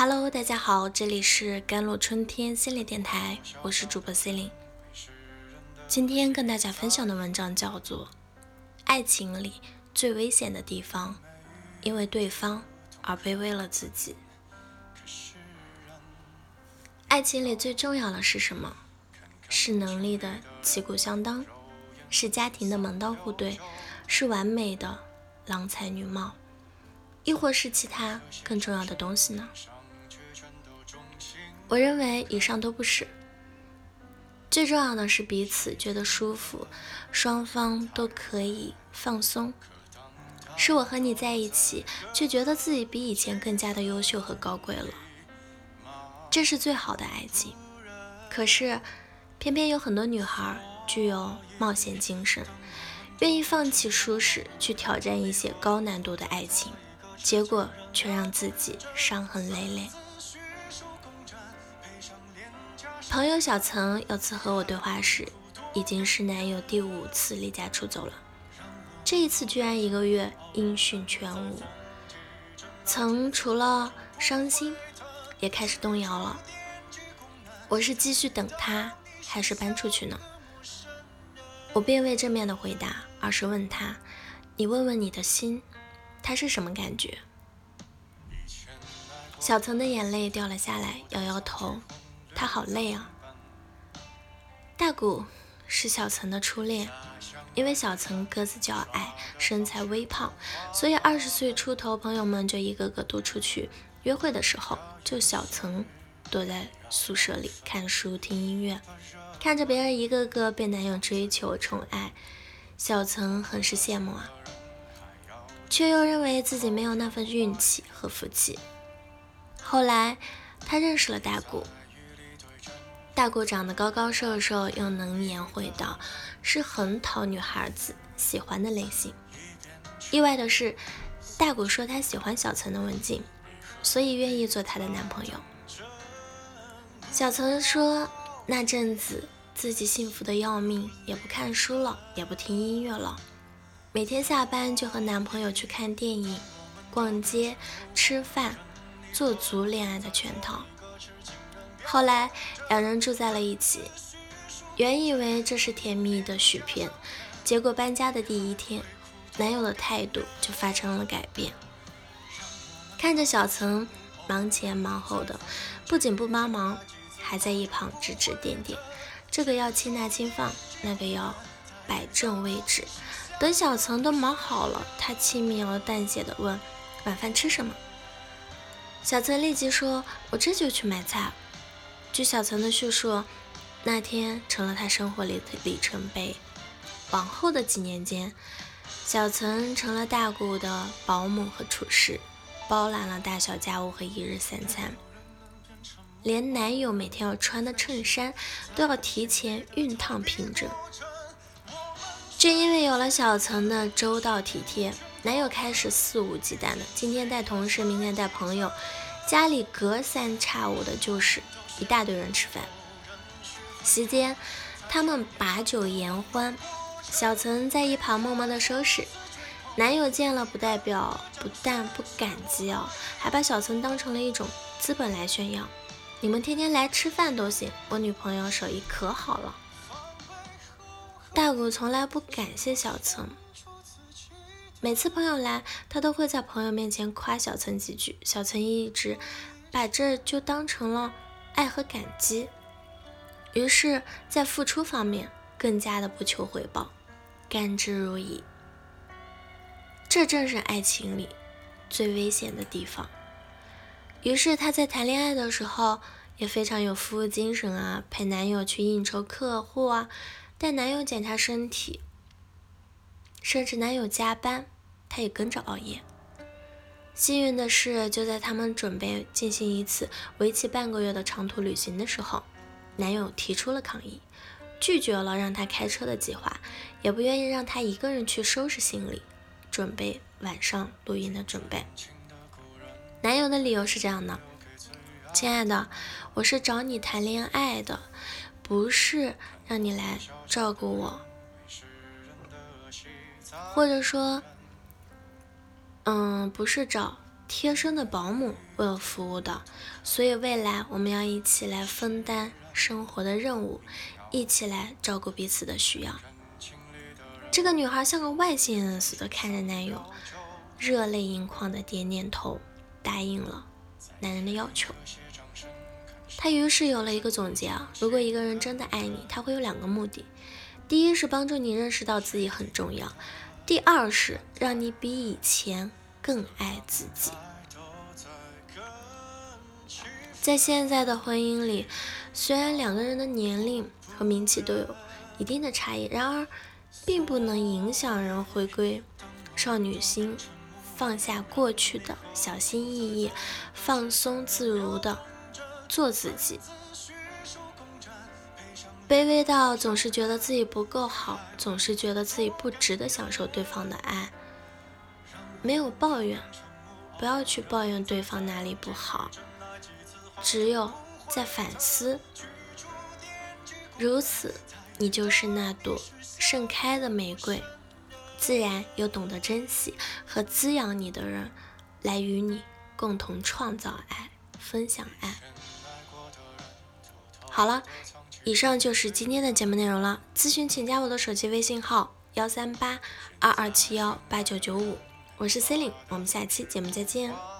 Hello，大家好，这里是甘露春天心理电台，我是主播 C 琳。今天跟大家分享的文章叫做《爱情里最危险的地方》，因为对方而卑微了自己。爱情里最重要的是什么？是能力的旗鼓相当，是家庭的门当户对，是完美的郎才女貌，亦或是其他更重要的东西呢？我认为以上都不是，最重要的是彼此觉得舒服，双方都可以放松。是我和你在一起，却觉得自己比以前更加的优秀和高贵了，这是最好的爱情。可是，偏偏有很多女孩具有冒险精神，愿意放弃舒适去挑战一些高难度的爱情，结果却让自己伤痕累累。朋友小曾有次和我对话时，已经是男友第五次离家出走了。这一次居然一个月音讯全无。曾除了伤心，也开始动摇了。我是继续等他，还是搬出去呢？我并未正面的回答，而是问他：“你问问你的心，他是什么感觉？”小曾的眼泪掉了下来，摇摇头。他好累啊。大谷是小曾的初恋，因为小曾个子较矮，身材微胖，所以二十岁出头，朋友们就一个个都出去约会的时候，就小曾躲在宿舍里看书听音乐，看着别人一个个被男友追求宠爱，小曾很是羡慕啊，却又认为自己没有那份运气和福气。后来他认识了大谷。大谷长得高高瘦瘦，又能言会道，是很讨女孩子喜欢的类型。意外的是，大谷说他喜欢小曾的文静，所以愿意做她的男朋友。小曾说那阵子自己幸福的要命，也不看书了，也不听音乐了，每天下班就和男朋友去看电影、逛街、吃饭，做足恋爱的全套。后来两人住在了一起，原以为这是甜蜜的续篇，结果搬家的第一天，男友的态度就发生了改变。看着小曾忙前忙后的，不仅不帮忙，还在一旁指指点点，这个要轻拿轻放，那个要摆正位置。等小曾都忙好了，他轻描淡写的问：“晚饭吃什么？”小曾立即说：“我这就去买菜。”据小曾的叙述，那天成了他生活里的里程碑。往后的几年间，小曾成了大姑的保姆和厨师，包揽了大小家务和一日三餐，连男友每天要穿的衬衫都要提前熨烫平整。正因为有了小曾的周到体贴，男友开始肆无忌惮的，今天带同事，明天带朋友，家里隔三差五的就是。一大堆人吃饭，席间他们把酒言欢，小曾在一旁默默的收拾。男友见了不代表不但不感激哦，还把小曾当成了一种资本来炫耀。你们天天来吃饭都行，我女朋友手艺可好了。大谷从来不感谢小曾，每次朋友来，他都会在朋友面前夸小曾几句，小曾一直把这就当成了。爱和感激，于是，在付出方面更加的不求回报，甘之如饴。这正是爱情里最危险的地方。于是，他在谈恋爱的时候也非常有服务精神啊，陪男友去应酬客户啊，带男友检查身体，甚至男友加班，他也跟着熬夜。幸运的是，就在他们准备进行一次为期半个月的长途旅行的时候，男友提出了抗议，拒绝了让他开车的计划，也不愿意让他一个人去收拾行李，准备晚上露营的准备。男友的理由是这样的：“亲爱的，我是找你谈恋爱的，不是让你来照顾我，或者说。”嗯，不是找贴身的保姆为我服务的。所以未来我们要一起来分担生活的任务，一起来照顾彼此的需要。这个女孩像个外星人似的看着男友，热泪盈眶的点点头，答应了男人的要求。她于是有了一个总结啊，如果一个人真的爱你，他会有两个目的：第一是帮助你认识到自己很重要；第二是让你比以前更爱自己。在现在的婚姻里，虽然两个人的年龄和名气都有一定的差异，然而并不能影响人回归少女心，放下过去的小心翼翼，放松自如的做自己。卑微到总是觉得自己不够好，总是觉得自己不值得享受对方的爱，没有抱怨，不要去抱怨对方哪里不好。只有在反思，如此，你就是那朵盛开的玫瑰，自然有懂得珍惜和滋养你的人，来与你共同创造爱，分享爱。好了，以上就是今天的节目内容了。咨询请加我的手机微信号：幺三八二二七幺八九九五，我是 c e l i n e 我们下期节目再见。